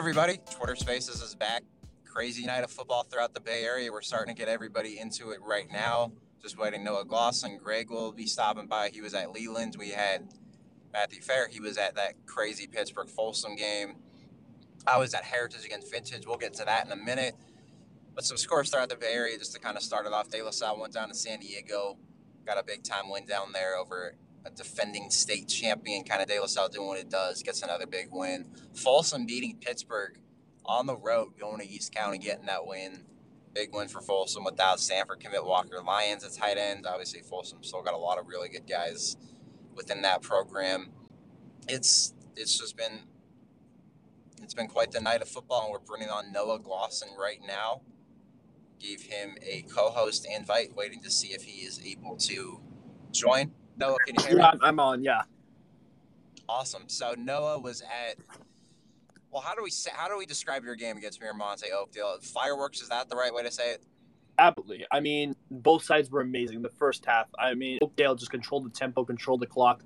everybody, Twitter Spaces is back. Crazy night of football throughout the Bay Area. We're starting to get everybody into it right now. Just waiting. Noah Glosson, Greg will be stopping by. He was at Leland. We had Matthew Fair. He was at that crazy Pittsburgh Folsom game. I was at Heritage against Vintage. We'll get to that in a minute. But some scores throughout the Bay Area just to kind of start it off. De La Salle went down to San Diego, got a big time win down there over a defending state champion, kind of De La Salle doing what it does, gets another big win. Folsom beating Pittsburgh on the road, going to East County, getting that win. Big win for Folsom without Stanford commit Walker Lyons at tight end. Obviously, Folsom still got a lot of really good guys within that program. It's it's just been it's been quite the night of football, and we're bringing on Noah Glosson right now. Gave him a co-host invite, waiting to see if he is able to join. Noah, can you hear me? I'm on. Yeah. Awesome. So Noah was at. Well, how do we say, how do we describe your game against Miramonte Oakdale? Fireworks is that the right way to say it? Absolutely. I mean, both sides were amazing. The first half, I mean, Oakdale just controlled the tempo, controlled the clock.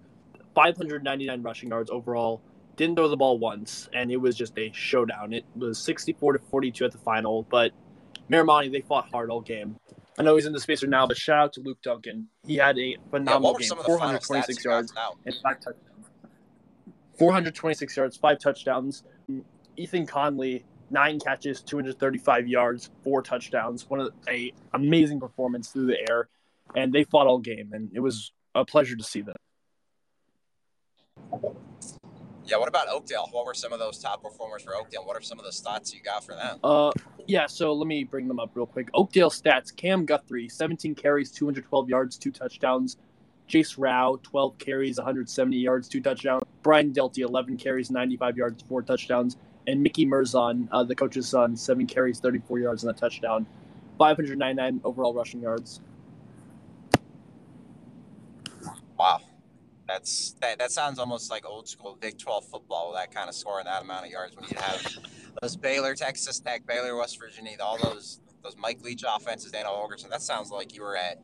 599 rushing yards overall. Didn't throw the ball once, and it was just a showdown. It was 64 to 42 at the final, but Miramonte, they fought hard all game. I know he's in the spacer now, but shout out to Luke Duncan. He had a Yeah, phenomenal were game. some of the final stats 426 yards and five touchdowns. 426 yards, five touchdowns. Ethan Conley, nine catches, 235 yards, four touchdowns. One of the, a amazing performance through the air, and they fought all game, and it was a pleasure to see them. Yeah, what about Oakdale? What were some of those top performers for Oakdale? What are some of the stats you got for them? Uh, yeah. So let me bring them up real quick. Oakdale stats: Cam Guthrie, 17 carries, 212 yards, two touchdowns. Chase Rao, 12 carries, 170 yards, two touchdowns. Brian Delty, 11 carries, 95 yards, four touchdowns. And Mickey Merzon, uh, the coach's son, seven carries, 34 yards, and a touchdown. 599 overall rushing yards. Wow, that's that. That sounds almost like old school Big Twelve football. That kind of scoring that amount of yards when you have those Baylor, Texas Tech, Baylor, West Virginia, all those those Mike Leach offenses, Dana Holgorsen. That sounds like you were at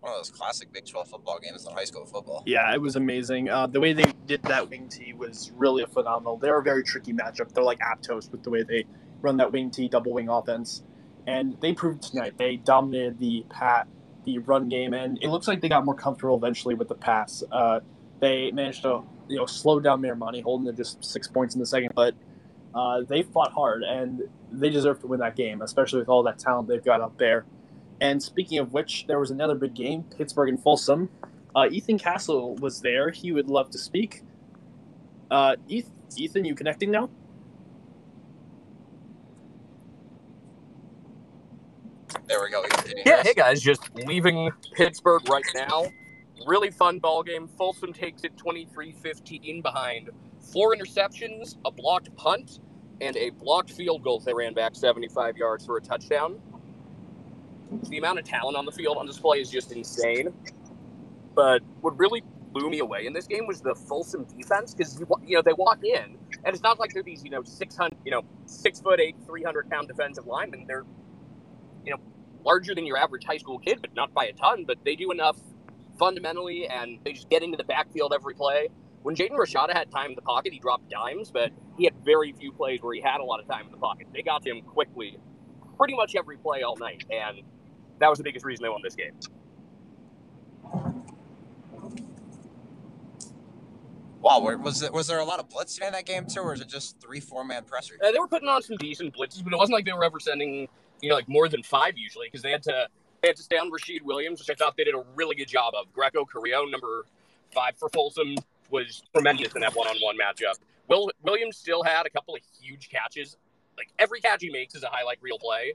one of those classic Big Twelve football games in high school football. Yeah, it was amazing. Uh, the way they did that wing tee was really phenomenal. They're a very tricky matchup. They're like Aptos with the way they run that wing tee double wing offense, and they proved tonight they dominated the pat the run game, and it looks like they got more comfortable eventually with the pass. Uh, they managed to you know slow down Miramonte, holding it just six points in the second, but uh, they fought hard and they deserve to win that game, especially with all that talent they've got up there. And speaking of which, there was another big game, Pittsburgh and Folsom. Uh, Ethan Castle was there. He would love to speak. Uh, Ethan, you connecting now? There we go. Yeah, hey guys, just leaving Pittsburgh right now. Really fun ball game. Folsom takes it 23-15 behind four interceptions, a blocked punt, and a blocked field goal. They ran back 75 yards for a touchdown. The amount of talent on the field on display is just insane. But what really blew me away in this game was the Folsom defense because you, you know they walk in and it's not like they're these you know 600 you know six foot eight 300 pound defensive linemen. They're you know larger than your average high school kid, but not by a ton. But they do enough fundamentally, and they just get into the backfield every play. When Jaden Rashada had time in the pocket, he dropped dimes, but he had very few plays where he had a lot of time in the pocket. They got to him quickly, pretty much every play all night, and that was the biggest reason they won this game. Wow, was it, was there a lot of blitzing in that game too, or is it just three four man pressure? Uh, they were putting on some decent blitzes, but it wasn't like they were ever sending you know like more than five usually because they had to they had to stay on Rashid Williams, which I thought they did a really good job of. Greco Carrillo, number five for Folsom, was tremendous in that one-on-one matchup. Will Williams still had a couple of huge catches. Like every catch he makes is a highlight reel play,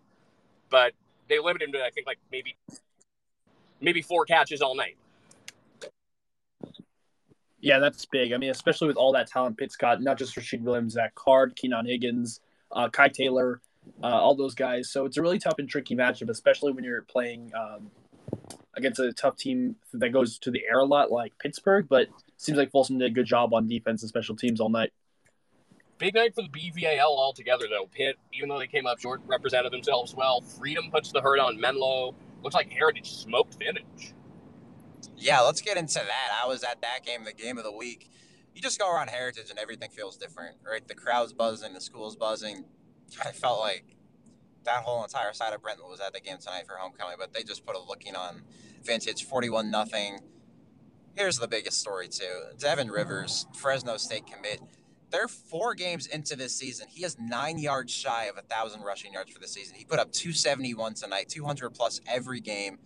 but they limited him to I think like maybe maybe four catches all night. Yeah, that's big. I mean, especially with all that talent Pitt's got, not just Rasheed Williams, Zach Card, Keenan Higgins, uh, Kai Taylor, uh, all those guys. So it's a really tough and tricky matchup, especially when you're playing um, against a tough team that goes to the air a lot, like Pittsburgh. But it seems like Folsom did a good job on defense and special teams all night. Big night for the BVAL altogether, though. Pitt, even though they came up short, represented themselves well. Freedom puts the hurt on Menlo. Looks like Heritage smoked Vintage. Yeah, let's get into that. I was at that game, the game of the week. you just go around Heritage and everything feels different, right? The crowd's buzzing, the school's buzzing. I felt like that whole entire side of Brentwood was at the game tonight for homecoming, but they just put a looking on Vintage, forty-one nothing. Here's the biggest story too: Devin Rivers, Fresno State commit. They're four games into this season. He is nine yards shy of a thousand rushing yards for the season. He put up 271 tonight, 200 plus every game.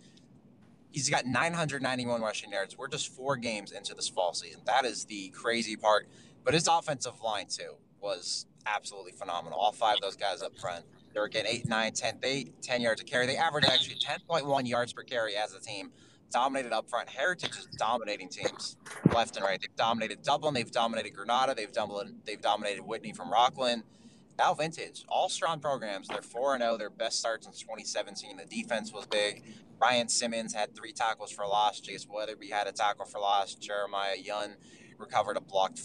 He's got 991 rushing yards. We're just four games into this fall season. That is the crazy part. But his offensive line, too, was absolutely phenomenal. All five of those guys up front. They were getting 8, 9, 10, they, 10 yards a carry. They averaged actually 10.1 yards per carry as a team. Dominated up front. Heritage is dominating teams left and right. They've dominated Dublin. They've dominated Granada. They've dominated, they've dominated Whitney from Rockland. Now Vintage, all strong programs. They're 4 0. Their best start since 2017. The defense was big. Ryan Simmons had three tackles for loss. Jace Weatherby had a tackle for loss. Jeremiah Young recovered a blocked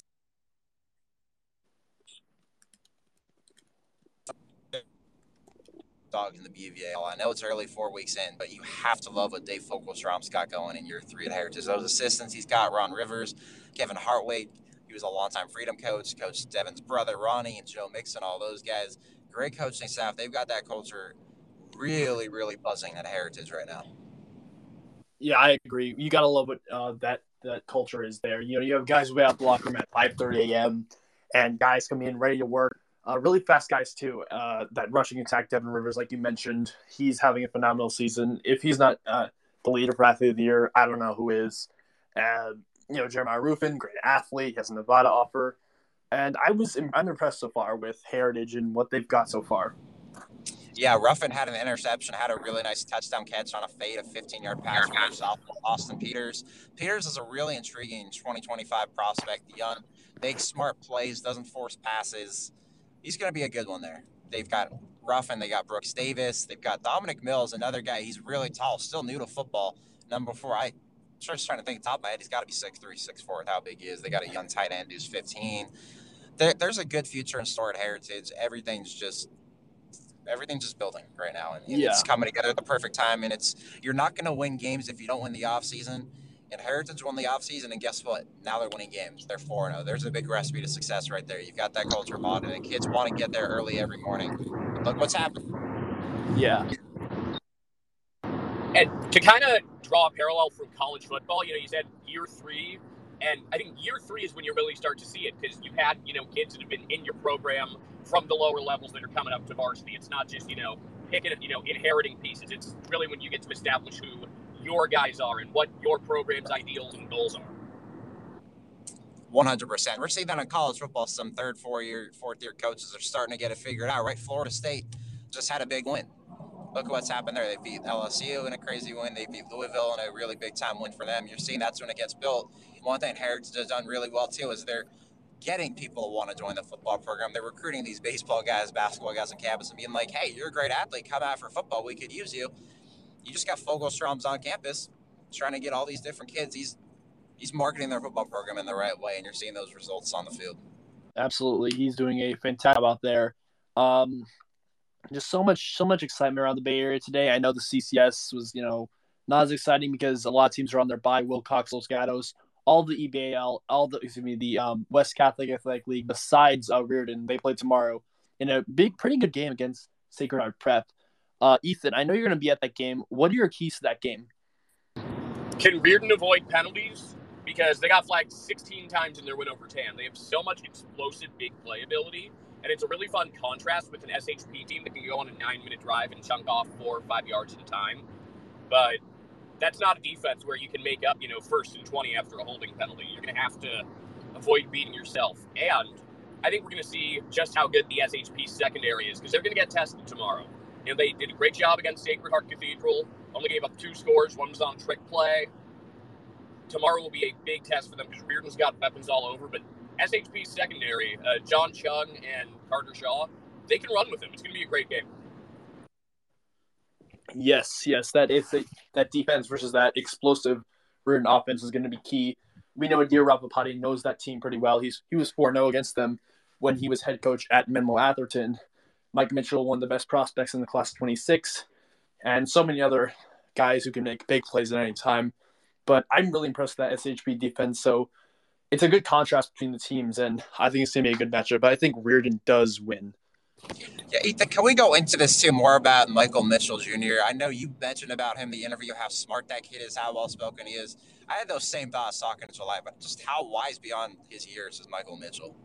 dog in the BVAL. I know it's early, four weeks in, but you have to love what Dave Fogelstrom's got going in year three at Heritage. Those assistants he's got, Ron Rivers, Kevin Hartwait. He was a longtime Freedom coach, Coach Devin's brother, Ronnie, and Joe Mixon, all those guys. Great coaching staff. They've got that culture really, really buzzing at Heritage right now. Yeah, I agree. You gotta love what uh, that that culture is there. You know, you have guys who out locker room at 5:30 a.m. and guys come in ready to work. Uh, really fast guys too. Uh, that rushing attack, Devin Rivers, like you mentioned, he's having a phenomenal season. If he's not uh, the leader for athlete of the year, I don't know who is. And you know, Jeremiah Ruffin, great athlete, he has a Nevada offer, and I was I'm impressed so far with Heritage and what they've got so far. Yeah, Ruffin had an interception, had a really nice touchdown catch on a fade, a 15 yard pass from sophomore Austin Peters. Peters is a really intriguing 2025 prospect. Young, makes smart plays, doesn't force passes. He's going to be a good one there. They've got Ruffin, they got Brooks Davis, they've got Dominic Mills, another guy. He's really tall, still new to football. Number four, I just trying to think top of my head. He's got to be six three, six four. with how big he is. They got a young tight end who's 15. There, there's a good future in store at Heritage. Everything's just everything's just building right now, and, and Yeah. it's coming together at the perfect time. And it's you're not going to win games if you don't win the off season. And Heritage won the off season, and guess what? Now they're winning games. They're four zero. Oh. There's a big recipe to success right there. You've got that culture bond, and the kids want to get there early every morning. Look what's happened. Yeah, And to kind of draw a parallel from college football, you know, you said year three, and I think year three is when you really start to see it because you've had, you know, kids that have been in your program from the lower levels that are coming up to varsity. It's not just, you know, picking, you know, inheriting pieces. It's really when you get to establish who your guys are and what your program's ideals and goals are. 100%. We're seeing that in college football. Some third, four year, fourth year coaches are starting to get it figured out, right? Florida State just had a big win. Look at what's happened there. They beat LSU in a crazy win. They beat Louisville in a really big time win for them. You're seeing that's when it gets built. One thing Heritage has done really well too is they're getting people to want to join the football program. They're recruiting these baseball guys, basketball guys on campus and being like, hey, you're a great athlete. Come out for football. We could use you. You just got Fogelstrom's on campus trying to get all these different kids. He's he's marketing their football program in the right way, and you're seeing those results on the field. absolutely. He's doing a fantastic job out there. Um, just so much, so much excitement around the Bay Area today. I know the CCS was, you know, not as exciting because a lot of teams are on their bye. Wilcox, Los Gatos, all the EBAL, all the excuse me, the um, West Catholic Athletic League. Besides uh, Riordan, they play tomorrow in a big, pretty good game against Sacred Heart Prep. Uh, Ethan, I know you're going to be at that game. What are your keys to that game? Can Riordan avoid penalties? Because they got flagged 16 times in their win over Tam. They have so much explosive big play ability, and it's a really fun contrast with an SHP team that can go on a nine minute drive and chunk off four or five yards at a time. But that's not a defense where you can make up, you know, first and 20 after a holding penalty. You're going to have to avoid beating yourself. And I think we're going to see just how good the SHP secondary is because they're going to get tested tomorrow. You know, they did a great job against Sacred Heart Cathedral. Only gave up two scores. One was on trick play. Tomorrow will be a big test for them because Riordan's got weapons all over. But SHP secondary, uh, John Chung and Carter Shaw, they can run with them. It's going to be a great game. Yes, yes, that is the, that defense versus that explosive Reardon offense is going to be key. We know Adhir Ravipati knows that team pretty well. He's he was 4-0 against them when he was head coach at Menlo Atherton. Mike Mitchell, one of the best prospects in the class of 26, and so many other guys who can make big plays at any time. But I'm really impressed with that SHP defense. So it's a good contrast between the teams, and I think it's gonna be a good matchup. But I think Riordan does win. Yeah, Ethan, can we go into this too more about Michael Mitchell Jr.? I know you mentioned about him the interview how smart that kid is, how well spoken he is. I had those same thoughts talking to July, but just how wise beyond his years is Michael Mitchell?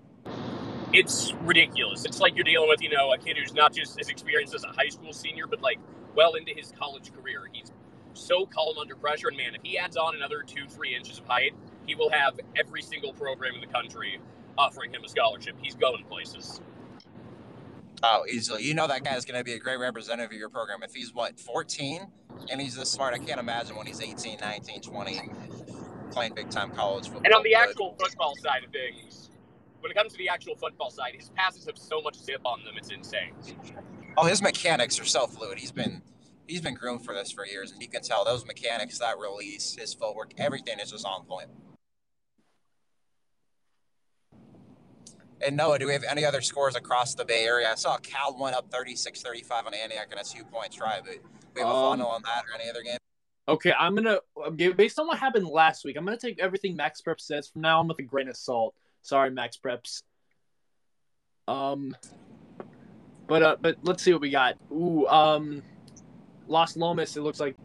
It's ridiculous. It's like you're dealing with, you know, a kid who's not just as experienced as a high school senior, but like well into his college career. He's so calm under pressure. And man, if he adds on another two, three inches of height, he will have every single program in the country offering him a scholarship. He's going places. Oh, easily. You know that guy's going to be a great representative of your program. If he's, what, 14 and he's this smart, I can't imagine when he's 18, 19, 20, playing big time college football. And on the actual football side of things, when it comes to the actual football side, his passes have so much zip on them, it's insane. Oh, his mechanics are so fluid. He's been he's been groomed for this for years, and you can tell those mechanics, that release, his footwork, everything is just on point. And Noah, do we have any other scores across the Bay Area? I saw Cal went up 36-35 on Antioch in a two-point try, but we have a um, final on that or any other game? Okay, I'm gonna based on what happened last week, I'm gonna take everything Max Prep says from now on with a grain of salt. Sorry, Max Preps. Um, but uh, but let's see what we got. Ooh, um, Las Lomas. It looks like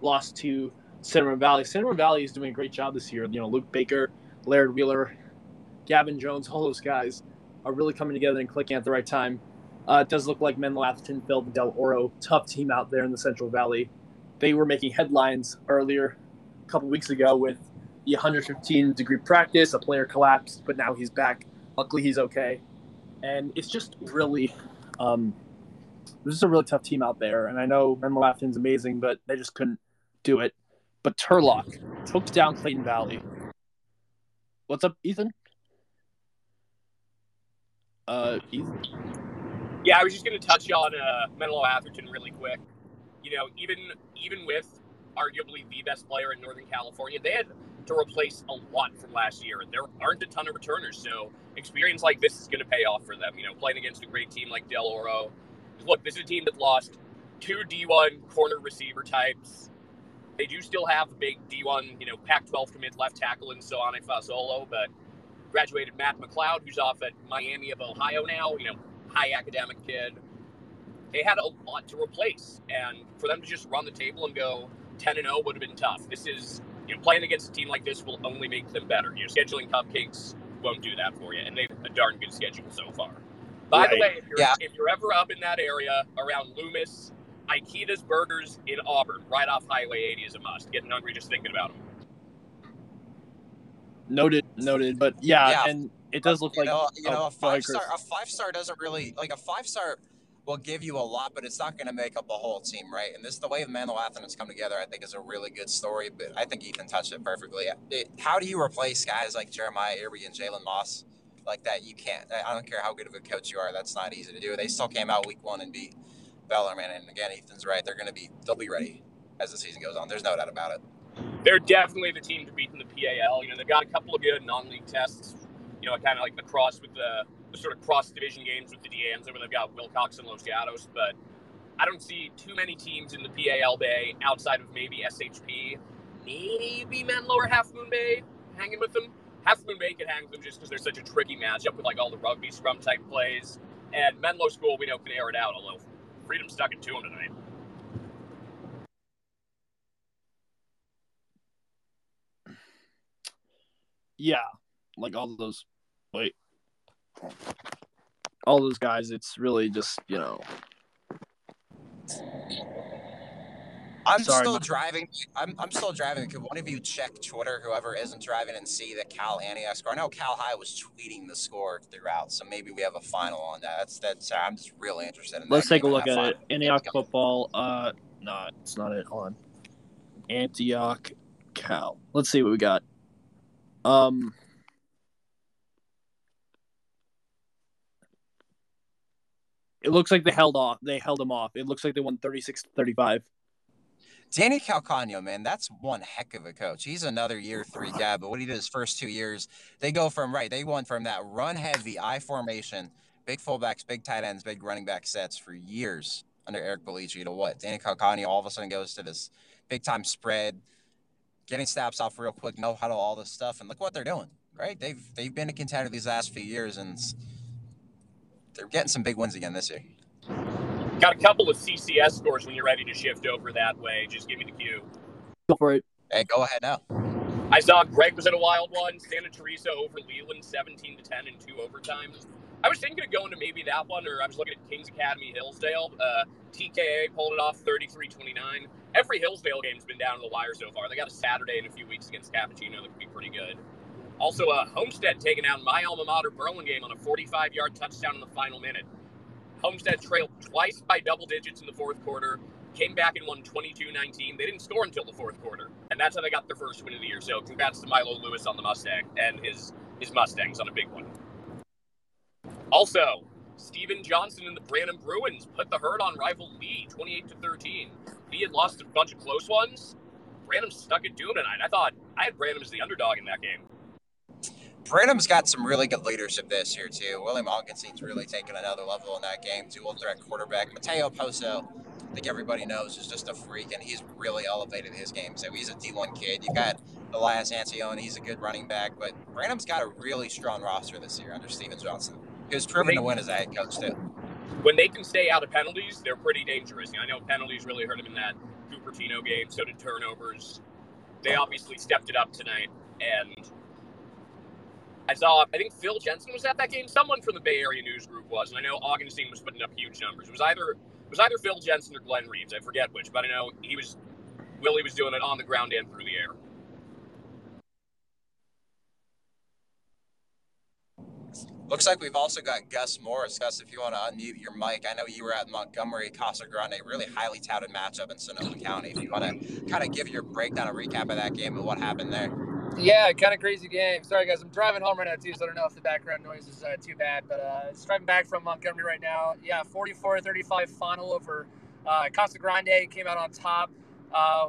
lost to Cinnamon Valley. Cinnamon Valley is doing a great job this year. You know, Luke Baker, Laird Wheeler, Gavin Jones, all those guys are really coming together and clicking at the right time. Uh, it does look like Menlo Atherton fell Del Oro. Tough team out there in the Central Valley. They were making headlines earlier, a couple weeks ago, with the 115 degree practice. A player collapsed, but now he's back. Luckily, he's okay. And it's just really, um, this is a really tough team out there. And I know Menlo Atherton's amazing, but they just couldn't do it. But Turlock took down Clayton Valley. What's up, Ethan? Uh, Ethan. yeah, I was just going to touch on uh, Menlo Atherton really quick. You know, even even with arguably the best player in Northern California, they had to replace a lot from last year. There aren't a ton of returners, so experience like this is going to pay off for them. You know, playing against a great team like Del Oro. Look, this is a team that lost two D1 corner receiver types. They do still have a big D1, you know, Pac-12 commit left tackle in Soane Fasolo, but graduated Matt McLeod, who's off at Miami of Ohio now, you know, high academic kid. They had a lot to replace, and for them to just run the table and go 10 and 0 would have been tough. This is, you know, playing against a team like this will only make them better. You know, scheduling cupcakes won't do that for you, and they've a darn good schedule so far. By right. the way, if you're, yeah. if you're ever up in that area around Loomis, Ikeda's Burgers in Auburn, right off Highway 80 is a must. Getting hungry just thinking about them. Noted, noted. But yeah, yeah. and it does look you like know, you know, a five star. A five star doesn't really like a five star will give you a lot, but it's not going to make up a whole team, right? And this the way the Menlo Atherton has come together. I think is a really good story. But I think Ethan touched it perfectly. How do you replace guys like Jeremiah Irby and Jalen Moss like that? You can't. I don't care how good of a coach you are. That's not easy to do. They still came out week one and beat Bellarmine. And again, Ethan's right. They're going to be. They'll be ready as the season goes on. There's no doubt about it they're definitely the team to beat in the PAL. You know, they've got a couple of good non-league tests. You know, kind of like the cross with the, the sort of cross division games with the DNs, where they've got Wilcox and Los Gatos. But I don't see too many teams in the PAL Bay outside of maybe SHP, maybe Menlo or Half Moon Bay hanging with them. Half Moon Bay can hang with them just because they're such a tricky matchup with like all the rugby scrum type plays. And Menlo School, we know, can air it out, although Freedom stuck it to them tonight. yeah, like all those, wait, all those guys. It's really just you know. I'm Sorry, still my... driving. I'm, I'm still driving. Could one of you check Twitter, whoever isn't driving, and see the Cal Antioch score? I know Cal High was tweeting the score throughout, so maybe we have a final on that. That's that's. I'm just really interested in. That. Let's take a look at it. Antioch football. Uh, no, it's not it. Hold on. Antioch Cal. Let's see what we got. Um, it looks like they held off. They held him off. It looks like they won 36 35. Danny Calcagno, man, that's one heck of a coach. He's another year three guy, but what he did his first two years, they go from right. They went from that run heavy I formation, big fullbacks, big tight ends, big running back sets for years under Eric Belici to what? Danny Calcagno all of a sudden goes to this big time spread, getting snaps off real quick, no huddle, all this stuff, and look what they're doing. Right? They've they've been a contender these last few years, and they're getting some big wins again this year. Got a couple of CCS scores when you're ready to shift over that way. Just give me the cue. Go for it. Hey, go ahead now. I saw Greg was in a wild one. Santa Teresa over Leland, 17 to 10 in two overtimes. I was thinking of going to maybe that one, or I was looking at Kings Academy Hillsdale. Uh, TKA pulled it off 33 29. Every Hillsdale game's been down to the wire so far. They got a Saturday in a few weeks against Capuchino that could be pretty good. Also, uh, Homestead taking out my alma mater Burlingame on a 45 yard touchdown in the final minute. Homestead trailed twice by double digits in the fourth quarter, came back and won 22 19. They didn't score until the fourth quarter, and that's how they got their first win of the year. So, congrats to Milo Lewis on the Mustang and his, his Mustangs on a big one. Also, Steven Johnson and the Branham Bruins put the hurt on rival Leigh 28 to 13. Leigh had lost a bunch of close ones. Branham stuck it to him tonight. I thought I had Branham as the underdog in that game. Branham's got some really good leadership this year too. William Augenstein's really taken another level in that game. Dual threat quarterback. Mateo Poso, I think everybody knows, is just a freak, and he's really elevated his game. So he's a D1 kid. You've got Elias Ancione, he's a good running back, but Branham's got a really strong roster this year under Steven Johnson. Was proven to win as a head coach too. When they can stay out of penalties, they're pretty dangerous. I know penalties really hurt him in that Cupertino game. So did turnovers. They obviously stepped it up tonight, and I saw, uh, I think Phil Jensen was at that game. Someone from the Bay Area News Group was, and I know Augenstein was putting up huge numbers. It was either it was either Phil Jensen or Glenn Reeves. I forget which, but I know he was Willie was doing it on the ground and through the air. Looks like we've also got Gus Morris. Gus, if you want to unmute your mic, I know you were at Montgomery Casa Grande, really highly touted matchup in Sonoma County. If you want to kind of give your breakdown, a recap of that game and what happened there. Yeah, kind of crazy game. Sorry, guys. I'm driving home right now, too, so I don't know if the background noise is uh, too bad. But uh, just driving back from Montgomery right now. Yeah, 44 35 final over uh, Casa Grande came out on top. Uh,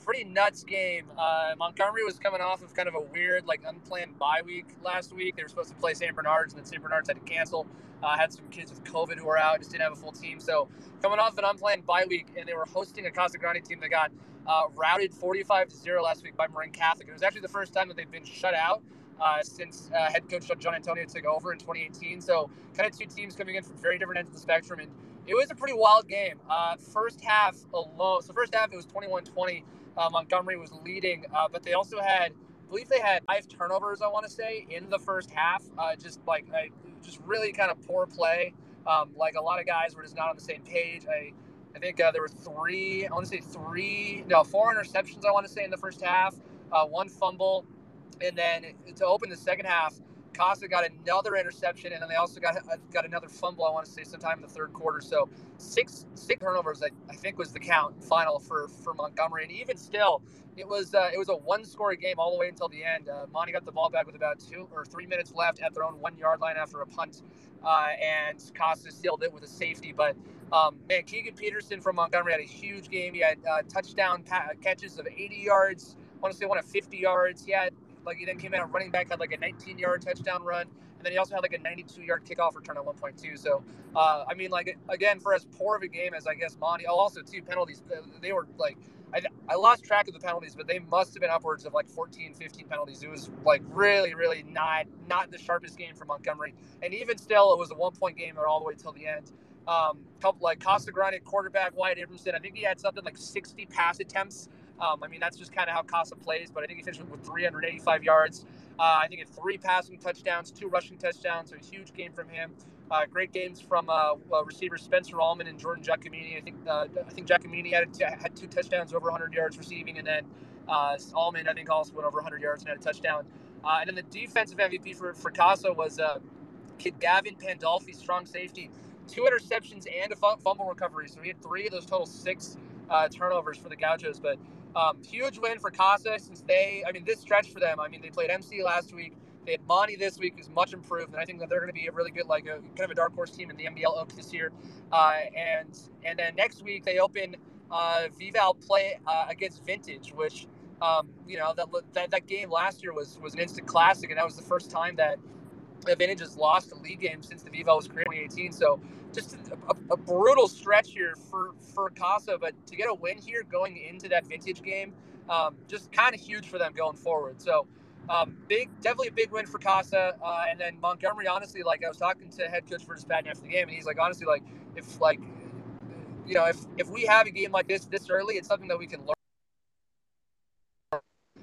pretty nuts game. Uh, Montgomery was coming off of kind of a weird, like, unplanned bye week last week. They were supposed to play St. Bernard's, and then St. Bernard's had to cancel. Uh, had some kids with COVID who were out, just didn't have a full team. So, coming off an unplanned bye week, and they were hosting a Casa Grande team that got uh, routed 45 to 0 last week by Marin Catholic. It was actually the first time that they've been shut out. Uh, since uh, head coach John Antonio took over in 2018. So, kind of two teams coming in from very different ends of the spectrum. And it was a pretty wild game. Uh, first half alone, so first half it was 21 20. Uh, Montgomery was leading, uh, but they also had, I believe they had five turnovers, I want to say, in the first half. Uh, just like, just really kind of poor play. Um, like a lot of guys were just not on the same page. I, I think uh, there were three, I want to say three, no, four interceptions, I want to say, in the first half, uh, one fumble. And then to open the second half, Casa got another interception, and then they also got uh, got another fumble. I want to say sometime in the third quarter. So six six turnovers, I, I think, was the count final for for Montgomery. And even still, it was uh, it was a one score game all the way until the end. Uh, Monty got the ball back with about two or three minutes left at their own one yard line after a punt, uh, and Casa sealed it with a safety. But um, man, Keegan Peterson from Montgomery had a huge game. He had uh, touchdown pa- catches of 80 yards. I want to say one of 50 yards. He had like he then came out running back had like a 19 yard touchdown run, and then he also had like a 92 yard kickoff return at 1.2. So uh, I mean, like again, for as poor of a game as I guess Monty. Oh, also two penalties. They were like. I, I lost track of the penalties, but they must have been upwards of like 14, 15 penalties. It was like really, really not not the sharpest game for Montgomery. And even still, it was a one point game all the way till the end. Um, couple like Casa Grande quarterback Wyatt Abramson. I think he had something like 60 pass attempts um, I mean, that's just kind of how Casa plays, but I think he finished with 385 yards. Uh, I think it's three passing touchdowns, two rushing touchdowns, so a huge game from him. Uh, great games from uh, receivers Spencer Allman and Jordan Giacomini. I think uh, I think Giacomini had t- had two touchdowns over 100 yards receiving, and then uh, Allman I think also went over 100 yards and had a touchdown. Uh, and then the defensive MVP for for Casa was uh, kid Gavin Pandolfi, strong safety, two interceptions and a fumble recovery. So he had three of those total six turnovers for the Gauchos, but. Um, huge win for Casa since they, I mean, this stretch for them. I mean, they played MC last week. They had Monty this week, who's much improved, and I think that they're going to be a really good, like a kind of a dark horse team in the NBL Oaks this year. Uh, and and then next week they open uh, VVAL play uh, against Vintage, which um, you know that, that that game last year was was an instant classic, and that was the first time that Vintage has lost a league game since the VVAL was created in 2018. So just a, a, brutal stretch here for for Casa, but to get a win here going into that vintage game, um, just kind of huge for them going forward. So um, big, definitely a big win for Casa. Uh, and then Montgomery, honestly, like I was talking to head coach for his Patton after the game, and he's like, honestly, like if like, you know, if if we have a game like this this early, it's something that we can learn.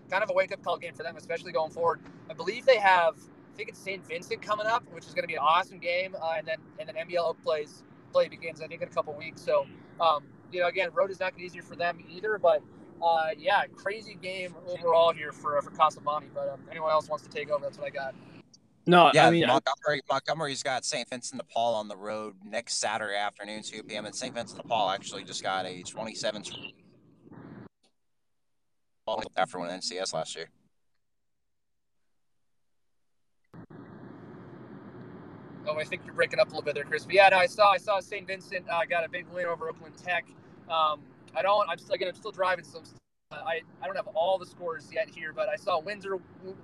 Kind of a wake up call game for them, especially going forward. I believe they have, think it's St. Vincent coming up, which is going to be an awesome game, uh, and then and then NBL Oak plays play begins I think in a couple weeks. So, um, you know, again, road is not going to be easier for them either, but uh, yeah, crazy game overall here for for Casamani. But um, anyone else wants to take over, that's what I got. No, Yeah, I mean, Montgomery, Montgomery's got St. Vincent de Paul on the road next Saturday afternoon, 2 p.m. And St. Vincent de Paul actually just got a 27 after winning NCS last year. Oh, I think you're breaking up a little bit there, Chris. But yeah, no, I saw I saw St. Vincent uh, got a big win over Oakland Tech. Um, I don't. I'm still again. I'm still driving, so uh, I I don't have all the scores yet here, but I saw Windsor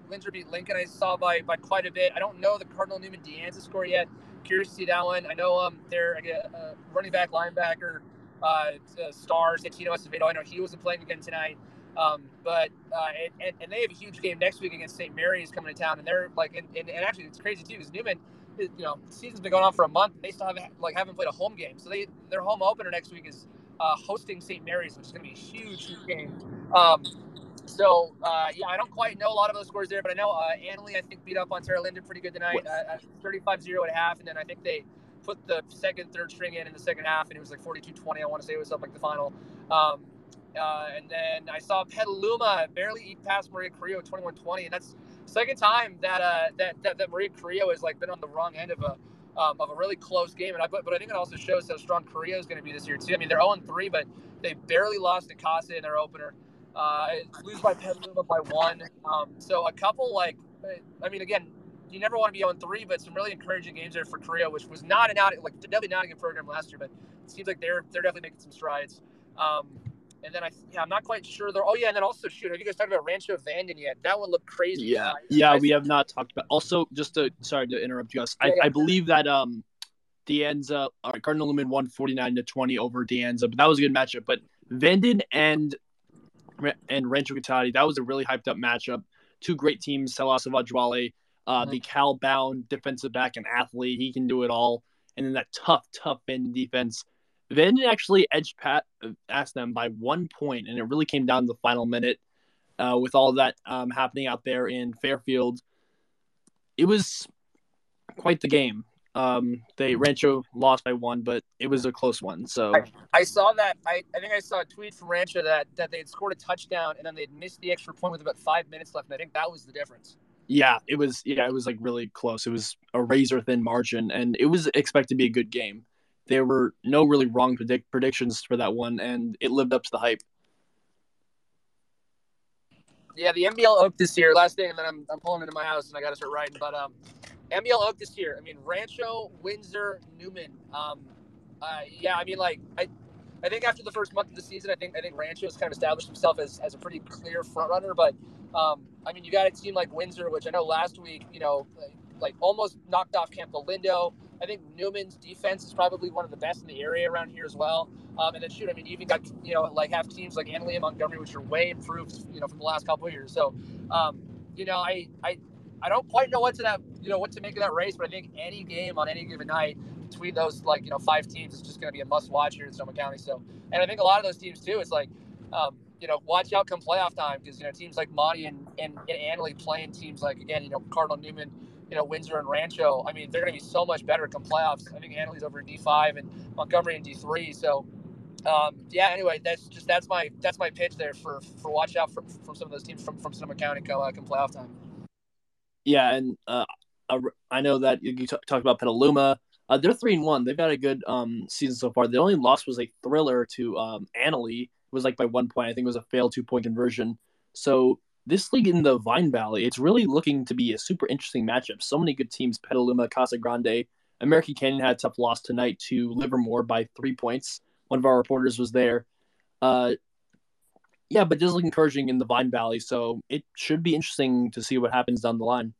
Windsor beat Lincoln. I saw by by quite a bit. I don't know the Cardinal Newman Deanza score yet. Curious to see that one. I know um they're uh, running back linebacker uh, uh star Santino Acevedo. I know he wasn't playing again tonight. Um, but uh, and, and, and they have a huge game next week against St. Mary's coming to town, and they're like, and, and, and actually it's crazy too because Newman, you know, the season's been going on for a month. And they still haven't like haven't played a home game, so they their home opener next week is uh, hosting St. Mary's, which is going to be a huge, huge game. Um, so uh, yeah, I don't quite know a lot of those scores there, but I know uh, Analy I think beat up on Sarah Linden pretty good tonight, uh, at 35-0 at half, and then I think they put the second, third string in in the second half, and it was like 42-20. I want to say it was up like the final. Um, uh, and then I saw Petaluma barely eat past Maria Carrillo 21-20, and that's second time that uh, that, that that Maria Carrillo has like been on the wrong end of a um, of a really close game. And I but, but I think it also shows how strong Carrillo is going to be this year too. I mean, they're 0 3, but they barely lost to Casa in their opener. Uh, lose by Petaluma by one. Um, so a couple like, I mean, again, you never want to be 0 3, but some really encouraging games there for Carrillo, which was not an out like definitely not a good program last year, but it seems like they're they're definitely making some strides. Um, and then I, yeah, I'm not quite sure. They're, oh yeah, and then also shoot, have you guys talked about Rancho Vanden yet? That one looked crazy. yeah, Uh, yeah, I- we have not talked about. Also, just to sorry to interrupt you guys. I, Yeah, yeah. I believe that um, Deanza, all right, Cardinal Newman won 49 to 20 over Deanza, but that was a good matchup. But Vanden and and Rancho Cotati, that was a really hyped up matchup. Two great teams, Salas Vajwale, uh, Mhm. the Cal bound defensive back and athlete. He can do it all. And then that tough, tough Vanden defense. Vanden actually edged Pat asked them by one point, and it really came down to the final minute uh, with all that um, happening out there in Fairfield. It was quite the game. Um, they Rancho lost by one, but it was a close one. So I saw that. I, I think I saw a tweet from Rancho that, that they had scored a touchdown and then they'd missed the extra point with about five minutes left. And I think that was the difference. yeah, it was yeah, it was like really close. It was a razor thin margin, and it was expected to be a good game. There were no really wrong predict predictions for that one, and it lived up to the hype. Yeah, the NBL Oak this year. Last thing, and then I'm, I'm pulling into my house and I got to start writing. But um, NBL Oak this year. I mean, Rancho, Windsor, Newman. Um, uh, yeah, I mean, like I, I think after the first month of the season, I think I think Rancho has kind of established himself as, as a pretty clear front runner. But um, I mean, you got a team like Windsor, which I know last week, you know, like, like almost knocked off Campo Lindo. I think Newman's defense is probably one of the best in the area around here as well. Um, and then shoot, I mean, you even got you know like have teams like Analy and Montgomery, which are way improved, you know, from the last couple of years. So, um, you know, I I I don't quite know what to that you know what to make of that race, but I think any game on any given night between those like you know five teams is just going to be a must watch here in Sonoma County. So, and I think a lot of those teams too, it's like. Um, you know, watch out come playoff time because you know teams like Monty and, and, and playing teams like again, you know, Cardinal Newman, you know, Windsor and Rancho. I mean, they're going to be so much better come playoffs. I think Analy's over in D five and Montgomery in D three. So, um, yeah. Anyway, that's just that's my that's my pitch there for for watch out from, from some of those teams from from Sonoma County come, uh, come playoff time. Yeah, and uh, I- know that you t- talked about Petaluma. Uh, they're three and one. They've had a good um, season so far. The only loss was a thriller to um. It was like by one point. I think it was a failed two point conversion. So this league in the Vine Valley, it's really looking to be a super interesting matchup. So many good teams: Petaluma, Casa Grande. American Canyon had a tough loss tonight to Livermore by three points. One of our reporters was there. Uh, yeah, but does look encouraging in the Vine Valley, so it should be interesting to see what happens down the line.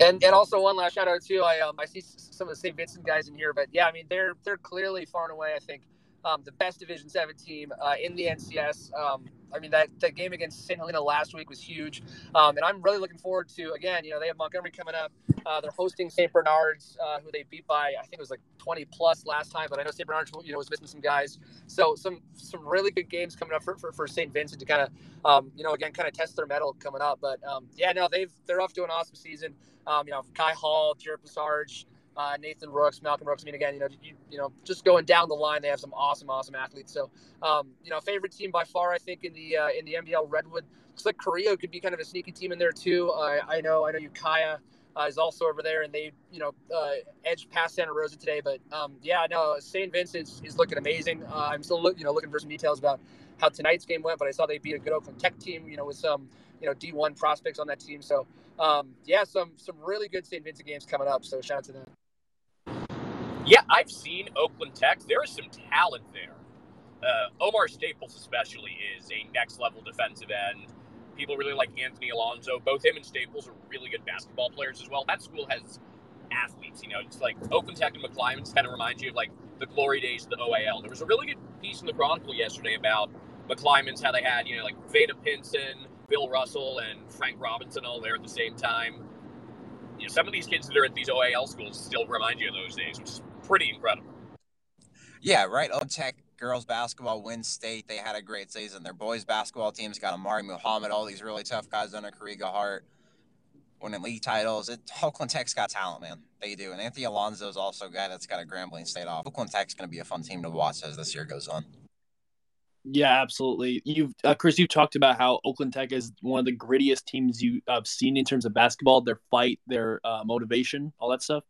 And and also one last shout out too. I um I see some of the St. Vincent guys in here, but yeah, I mean they're they're clearly far and away. I think um, the best Division Seven team uh, in the NCS. Um, I mean that that game against St. Helena last week was huge, um, and I'm really looking forward to again. You know they have Montgomery coming up. Uh, they're hosting St. Bernard's, uh, who they beat by I think it was like 20 plus last time, but I know St. Bernard's you know was missing some guys. So some some really good games coming up for, for, for St. Vincent to kind of um, you know again kind of test their mettle coming up. But um, yeah, no, they've they're off to an awesome season. Um, you know Kai Hall, Jared Passarge uh, Nathan Rooks, Malcolm Rooks. I mean, again, you know, you, you know, just going down the line, they have some awesome, awesome athletes. So, um, you know, favorite team by far, I think, in the uh, in the NBL Redwood. Looks like Carrillo could be kind of a sneaky team in there too. Uh, I know, I know, Ukiah uh, is also over there, and they, you know, uh, edged past Santa Rosa today. But um, yeah, no, St. Vincent's is looking amazing. Uh, I'm still, look, you know, looking for some details about how tonight's game went, but I saw they beat a good Oakland Tech team, you know, with some, you know, D1 prospects on that team. So, um, yeah, some some really good St. Vincent games coming up. So shout out to them. Yeah, I've seen Oakland Tech. There is some talent there. Uh, Omar Staples, especially, is a next level defensive end. People really like Anthony Alonso. Both him and Staples are really good basketball players as well. That school has athletes. You know, it's like Oakland Tech and McClymonds kind of remind you of like the glory days of the OAL. There was a really good piece in the Chronicle yesterday about McClymonds, how they had, you know, like Vada Pinson, Bill Russell, and Frank Robinson all there at the same time. You know, some of these kids that are at these OAL schools still remind you of those days, which is pretty incredible. Yeah, right. Old Tech girls basketball wins state. They had a great season. Their boys basketball team's got Amari Muhammad, all these really tough guys under Kariga Hart, winning league titles. It, Oakland Tech's got talent, man. They do. And Anthony Alonso is also a guy that's got a Grambling State off. Oakland Tech's going to be a fun team to watch as this year goes on. Yeah, absolutely. You've uh, Chris, you've talked about how Oakland Tech is one of the grittiest teams you've uh, seen in terms of basketball. Their fight, their uh, motivation, all that stuff.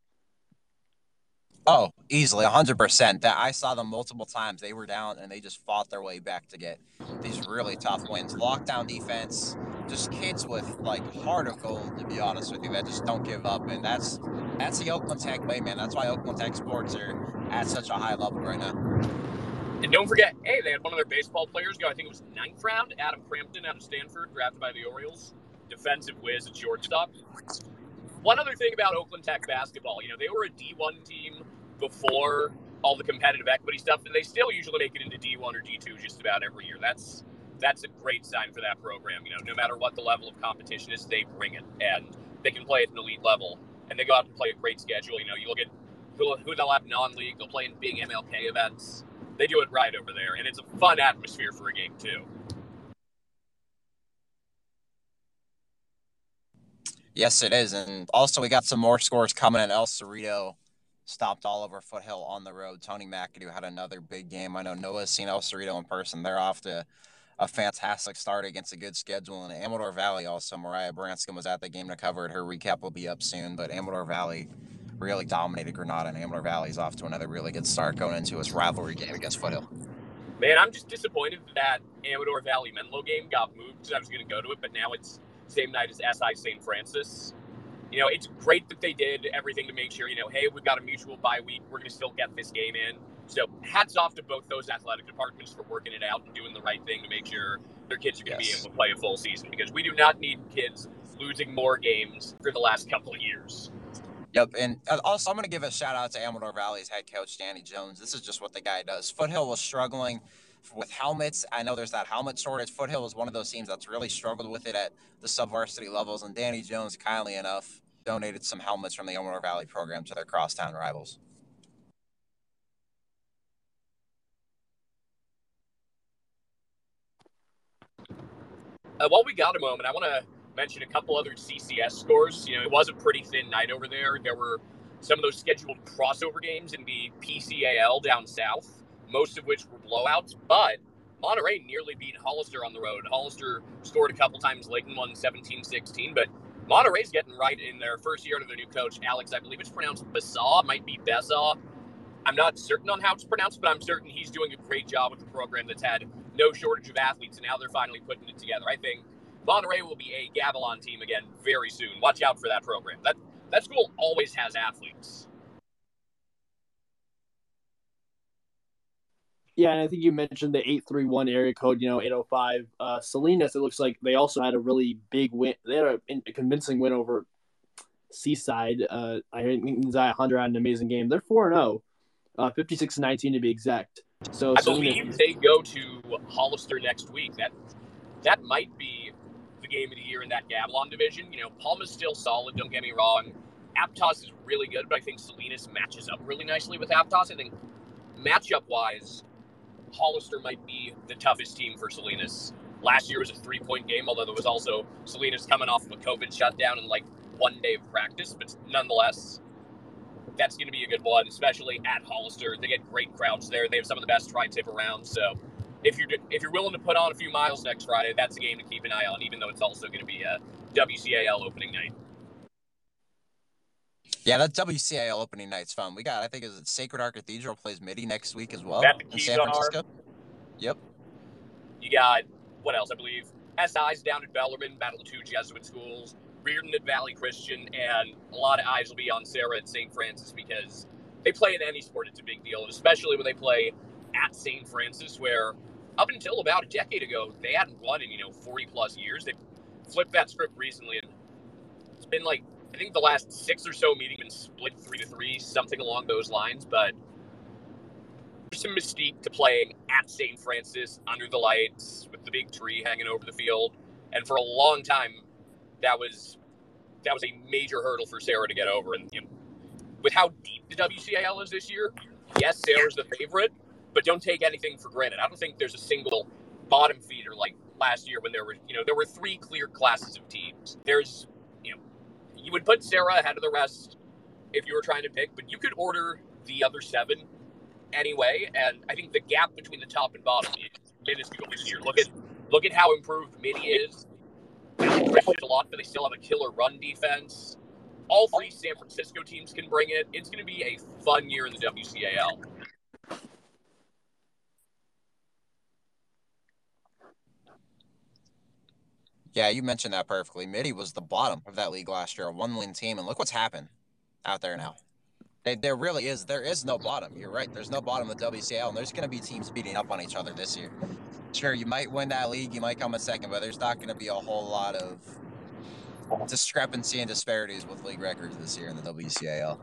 Oh, easily, hundred percent. That I saw them multiple times. They were down and they just fought their way back to get these really tough wins. Lockdown defense, just kids with like heart of gold. To be honest with you, that just don't give up, and that's that's the Oakland Tech way, man. That's why Oakland Tech sports are at such a high level right now. And don't forget, hey, they had one of their baseball players go. I think it was ninth round. Adam Crampton out of Stanford, drafted by the Orioles, defensive whiz at shortstop. One other thing about Oakland Tech basketball, you know, they were a D1 team before all the competitive equity stuff, and they still usually make it into D1 or D2 just about every year. That's that's a great sign for that program. You know, no matter what the level of competition is, they bring it, and they can play at an elite level, and they go out and play a great schedule. You know, you look at who, who they'll have non-league, they'll play in big MLK events. They do it right over there, and it's a fun atmosphere for a game too. Yes, it is, and also we got some more scores coming in El Cerrito stopped Oliver Foothill on the road. Tony McAdoo had another big game. I know Noah's seen El Cerrito in person. They're off to a fantastic start against a good schedule. in Amador Valley also, Mariah Branscombe was at the game to cover it. Her recap will be up soon. But Amador Valley really dominated Granada, and Amador Valley is off to another really good start going into his rivalry game against Foothill. Man, I'm just disappointed that Amador Valley Menlo game got moved because I was going to go to it, but now it's same night as SI St. Francis you know, it's great that they did everything to make sure, you know, hey, we've got a mutual bye week. We're going to still get this game in. So hats off to both those athletic departments for working it out and doing the right thing to make sure their kids are going to yes. be able to play a full season because we do not need kids losing more games for the last couple of years. Yep, and uh, also I'm going to give a shout out to Amador Valley's head coach Danny Jones. This is just what the guy does. Foothill was struggling with helmets. I know there's that helmet shortage. Foothill is one of those teams that's really struggled with it at the sub varsity levels, and Danny Jones, kindly enough, donated some helmets from the Amador Valley program to their crosstown rivals. Uh, while we got a moment, I want to mention a couple other CCS scores. You know, it was a pretty thin night over there. There were some of those scheduled crossover games in the PCAL down south, most of which were blowouts, but Monterey nearly beat Hollister on the road. Hollister scored a couple times late and won 17 16, but Monterey's getting right in their first year under their new coach, Alex. I believe it's pronounced Basaw, might be Besaw. I'm not certain on how it's pronounced, but I'm certain he's doing a great job with the program that's had no shortage of athletes, and now they're finally putting it together. I think Monterey will be a Gavilan team again very soon. Watch out for that program. That that school always has athletes. Yeah, and I think you mentioned the 831 area code, you know, 805. Uh, Salinas, it looks like they also had a really big win. They had a, a convincing win over Seaside. Uh, I think Zaya Hunter had an amazing game. They're 4 0, uh, 56 19 to be exact. So I Salinas- believe they go to Hollister next week. That that might be the game of the year in that Gavilan division. You know, Palma's still solid. Don't get me wrong. Aptos is really good, but I think Salinas matches up really nicely with Aptos. I think matchup wise, Hollister might be the toughest team for Salinas. Last year was a three point game, although there was also Salinas coming off of a COVID shutdown and like one day of practice, but nonetheless, that's going to be a good one, especially at Hollister. They get great crowds there. They have some of the best tri-tip around. So if you're if you're willing to put on a few miles next Friday, that's a game to keep an eye on. Even though it's also going to be a WCAL opening night. Yeah, that WCAL opening night's fun. We got, I think, is it Sacred Heart Cathedral plays Mitty next week as well the in San keys are. Francisco. Yep. You got what else? I believe SI's down at Bellarmine, Battle of Two Jesuit schools, Riordan at Valley Christian, and a lot of eyes will be on Serra at St. Francis because they play in any sport. It's a big deal, and especially when they play at St. Francis, where up until about a decade ago they hadn't won in you know 40 plus years. They flipped that script recently, and it's been like I think the last six or so meetings been split three to three, something along those lines, but. There's some mystique to playing at St. Francis under the lights with the big tree hanging over the field. And for a long time, that was that was a major hurdle for Serra to get over. And you know, with how deep the WCAL is this year, yes, Serra's the favorite, but don't take anything for granted. I don't think there's a single bottom feeder like last year when there were you know there were three clear classes of teams. There's you would put Serra ahead of the rest if you were trying to pick, but you could order the other seven anyway. And I think the gap between the top and bottom is minuscule this year. Look at look at how improved Mitty is. A lot, but they still have a killer run defense. All three San Francisco teams can bring it. It's going to be a fun year in the WCAL. Yeah, you mentioned that perfectly. Mitty was the bottom of that league last year, a one win team, and look what's happened out there now. They, there really is. There is no bottom. You're right. There's no bottom of WCL, and there's going to be teams beating up on each other this year. Sure, you might win that league, you might come in second, but there's not going to be a whole lot of discrepancy and disparities with league records this year in the WCAL.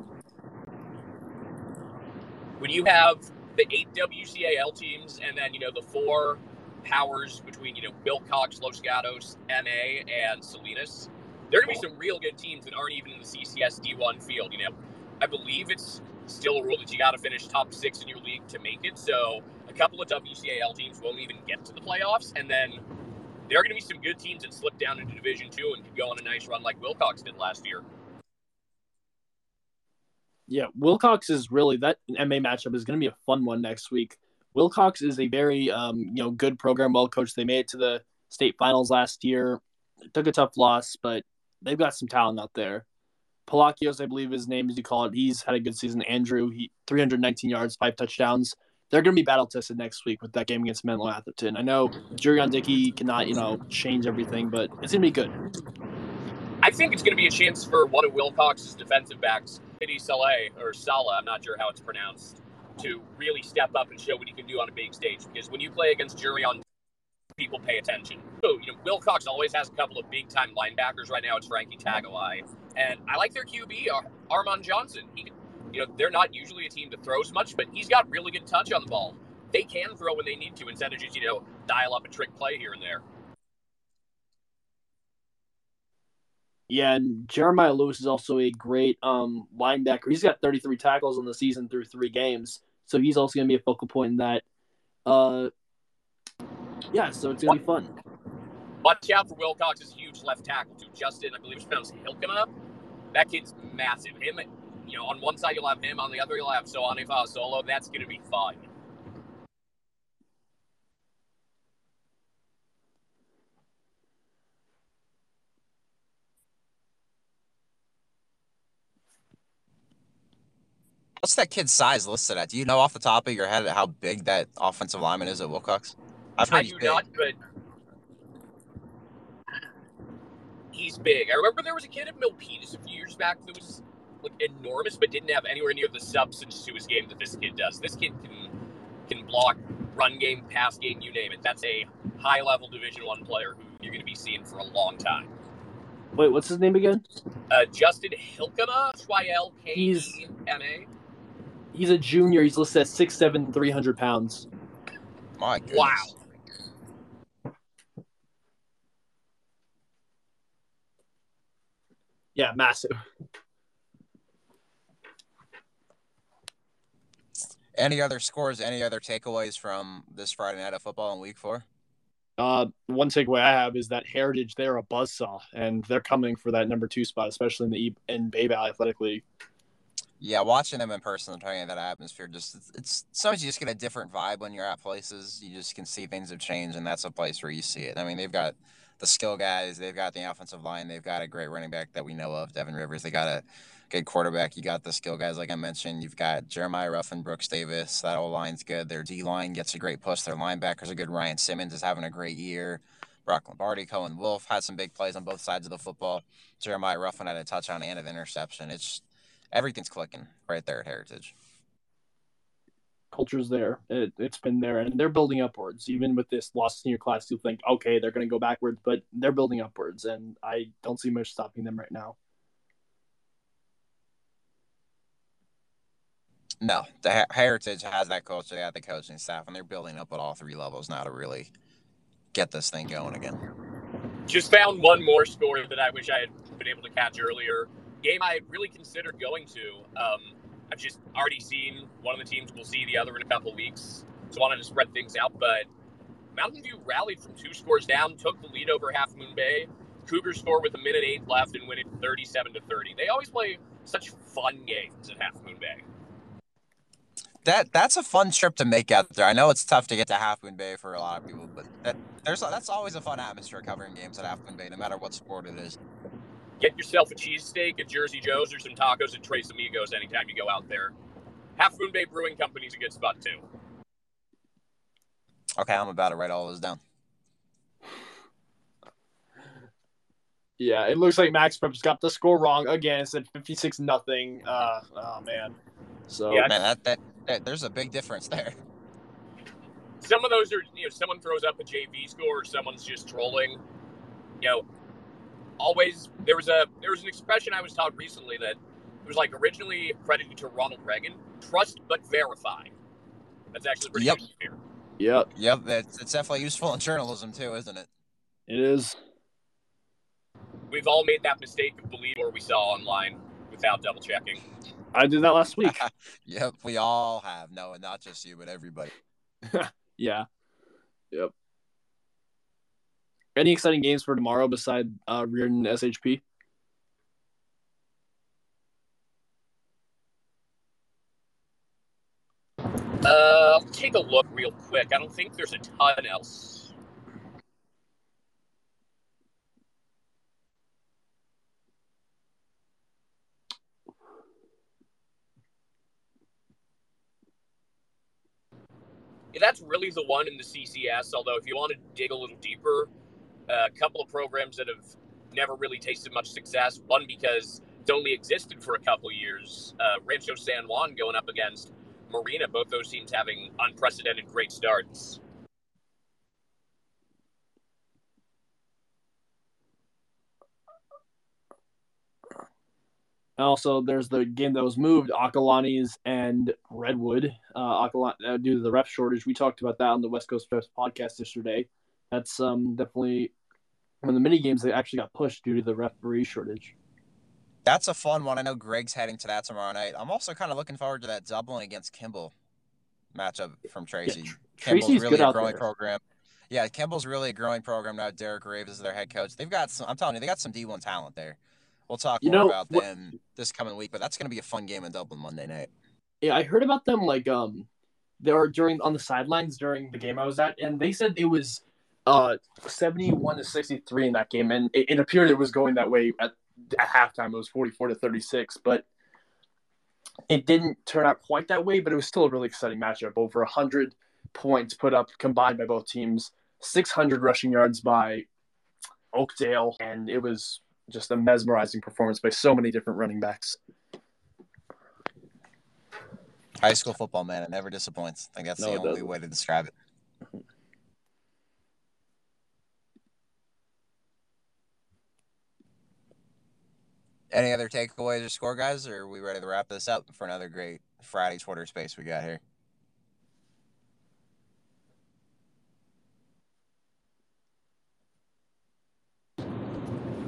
When you have the eight WCAL teams and then you know the four powers between you know Wilcox, Los Gatos, MA, and Salinas, there are going to be some real good teams that aren't even in the CCS D1 field. You know, I believe it's still a rule that you got to finish top six in your league to make it. So a couple of WCAL teams won't even get to the playoffs, and then there are going to be some good teams that slip down into Division Two and could go on a nice run like Wilcox did last year. Yeah, Wilcox is really that MA matchup is going to be a fun one next week. Wilcox is a very um, you know good program, well coached. They made it to the state finals last year. Took a tough loss, but they've got some talent out there. Palacios, I believe his name as you call it, he's had a good season. Andrew, he 319 yards, five touchdowns. They're going to be battle tested next week with that game against Menlo Atherton. I know Jurion Dickey cannot, you know, change everything, but it's going to be good. I think it's going to be a chance for one of Wilcox's defensive backs, Pity Saleh or Sala. I'm not sure how it's pronounced, to really step up and show what he can do on a big stage. Because when you play against Jurion people pay attention. So, you know, Wilcox always has a couple of big time linebackers. Right now, it's Frankie Tagalai, and I like their QB, Ar- Armand Johnson. He, you know, they're not usually a team that throws much, but he's got really good touch on the ball. They can throw when they need to instead of just you know dial up a trick play here and there. Yeah, and Jeremiah Lewis is also a great um, linebacker. He's got 33 tackles on the season through three games, so he's also going to be a focal point in that. Uh, yeah, so it's going to be fun. Watch out for Wilcox's huge left tackle too. Justin, I believe it's pronounced Hilkema. That kid's massive. Him, you know, on one side you'll have him, on the other you'll have Soane Solo. That's going to be fun. What's that kid's size listed at? Do you know off the top of your head how big that offensive lineman is at Wilcox? I've heard I he's do big. not, but he's big. I remember there was a kid at Milpitas a few years back that was like enormous, but didn't have anywhere near the substance to his game that this kid does. This kid can can block, run game, pass game, you name it. That's a high level Division One player who you're going to be seeing for a long time. Wait, what's his name again? Uh, Justin Hilkema, Y L K He's- E M A. He's a junior. He's listed at 6'7", 300 pounds. My goodness. Wow. Yeah, massive. Any other scores? Any other takeaways from this Friday night of football in Week Four? Uh, one takeaway I have is that Heritage they're a buzzsaw, and they're coming for that number two spot, especially in the e- in Bay Valley Athletic League. Yeah, watching them in person and trying that atmosphere, just it's, it's sometimes you just get a different vibe when you're at places. You just can see things have changed, and that's a place where you see it. I mean, they've got the skill guys, they've got the offensive line, they've got a great running back that we know of, Devin Rivers. They got a good quarterback. You got the skill guys, like I mentioned. You've got Jeremiah Ruffin, Brooks Davis. That whole line's good. Their D line gets a great push. Their linebackers are good. Ryan Simmons is having a great year. Brock Lombardi, Cohen Wolf had some big plays on both sides of the football. Jeremiah Ruffin had a touchdown and an interception. It's everything's clicking right there at Heritage. Culture's there. It, it's been there, and they're building upwards. Even with this lost senior class, you'll think, okay, they're going to go backwards, but they're building upwards, and I don't see much stopping them right now. No, the Heritage has that culture, they have the coaching staff, and they're building up at all three levels now to really get this thing going again. Just found one more score that I wish I had been able to catch earlier. Game I really considered going to. Um, I've just already seen one of the teams. We'll see the other in a couple weeks. So I wanted to spread things out. But Mountain View rallied from two scores down, took the lead over Half Moon Bay. Cougars score with a minute eight left and win it 37 to 30. They always play such fun games at Half Moon Bay. That that's a fun trip to make out there. I know it's tough to get to Half Moon Bay for a lot of people, but that there's that's always a fun atmosphere covering games at Half Moon Bay, no matter what sport it is. Get yourself a cheesesteak at Jersey Joe's or some tacos at Tres Amigos anytime you go out there. Half Moon Bay Brewing Company's a good spot too. Okay, I'm about to write all those down. Yeah, it looks like Max Prep's got the score wrong again. It said 56 nothing. Uh, oh man. So Yeah. Man, that, that that there's a big difference there. Some of those are, you know, someone throws up a JV score or someone's just trolling. You know, always there was a there was an expression I was taught recently that it was like originally credited to Ronald Reagan: "Trust but verify." That's actually pretty Yep. good here. Yep, Yep, that's it's definitely useful in journalism too, isn't it? it is. We've all made that mistake of believing what we saw online without double checking. I did that last week. Yep, we all have. No, and not just you, but everybody. yeah. Yep. Any exciting games for tomorrow beside uh, Riordan SHP? Uh, I'll take a look real quick. I don't think there's a ton else. Yeah, that's really the one in the CCS. Although, if you want to dig a little deeper, a couple of programs that have never really tasted much success. One because it's only existed for a couple years. Uh, Rancho San Juan going up against Marina. Both those teams having unprecedented great starts. Also, there's the game that was moved, Acalanes and Redwood. Uh, Akalani, uh, due to the rep shortage, we talked about that on the West Coast Preps podcast yesterday. That's um, definitely one of the mini games that actually got pushed due to the referee shortage. That's a fun one. I know Greg's heading to that tomorrow night. I'm also kind of looking forward to that Dublin against Kimball matchup from Tracy. Yeah, Tr- Kimball's Tracy's really a growing program. Yeah, Kimball's really a growing program now. Derek Graves is their head coach. They've got some. I'm telling you, they got some D1 talent there. We'll talk You more know, about what- them this coming week, but that's going to be a fun game in Dublin Monday night. Yeah, I heard about them like um they were during on the sidelines during the game I was at, and they said it was uh seventy one to sixty three in that game, and it, it appeared it was going that way at at halftime. It was forty four to thirty six, but it didn't turn out quite that way. But it was still a really exciting matchup. Over hundred points put up combined by both teams, six hundred rushing yards by Oakdale, and it was just a mesmerizing performance by so many different running backs. High school football, man, it never disappoints. I think that's No, the only doesn't. way to describe it. Any other takeaways or score, guys? Or are we ready to wrap this up for another great Friday Twitter space we got here?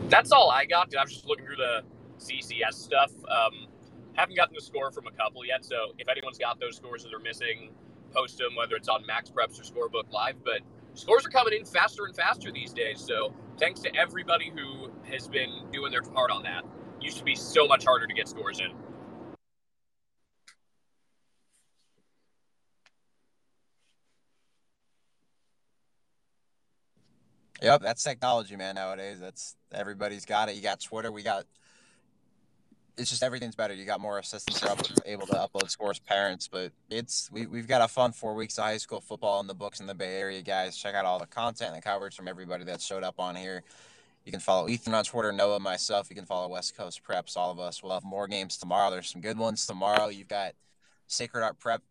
That's all I got. I was just looking through the CCS stuff. Um, haven't gotten the score from a couple yet, so if anyone's got those scores that are missing, post them, whether it's on Max Preps or Scorebook Live. But scores are coming in faster and faster these days. So thanks to everybody who has been doing their part on that. Used to be so much harder to get scores in. Yep, that's technology, man. Nowadays, that's everybody's got it. You got Twitter. We got. It's just everything's better. You got more assistants are able to upload scores, parents. But it's we we've got a fun four weeks of high school football in the books in the Bay Area, guys. Check out all the content and the coverage from everybody that showed up on here. You can follow Ethan on Twitter, Noah, myself. You can follow West Coast Preps, all of us. We'll have more games tomorrow. There's some good ones tomorrow. You've got Sacred Heart Prep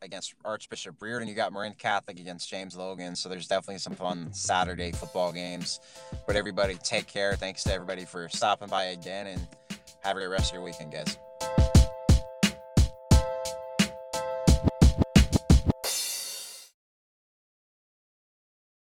against Archbishop Riordan. You got Marin Catholic against James Logan. So there's definitely some fun Saturday football games. But everybody, take care. Thanks to everybody for stopping by again and have a great rest of your weekend, guys.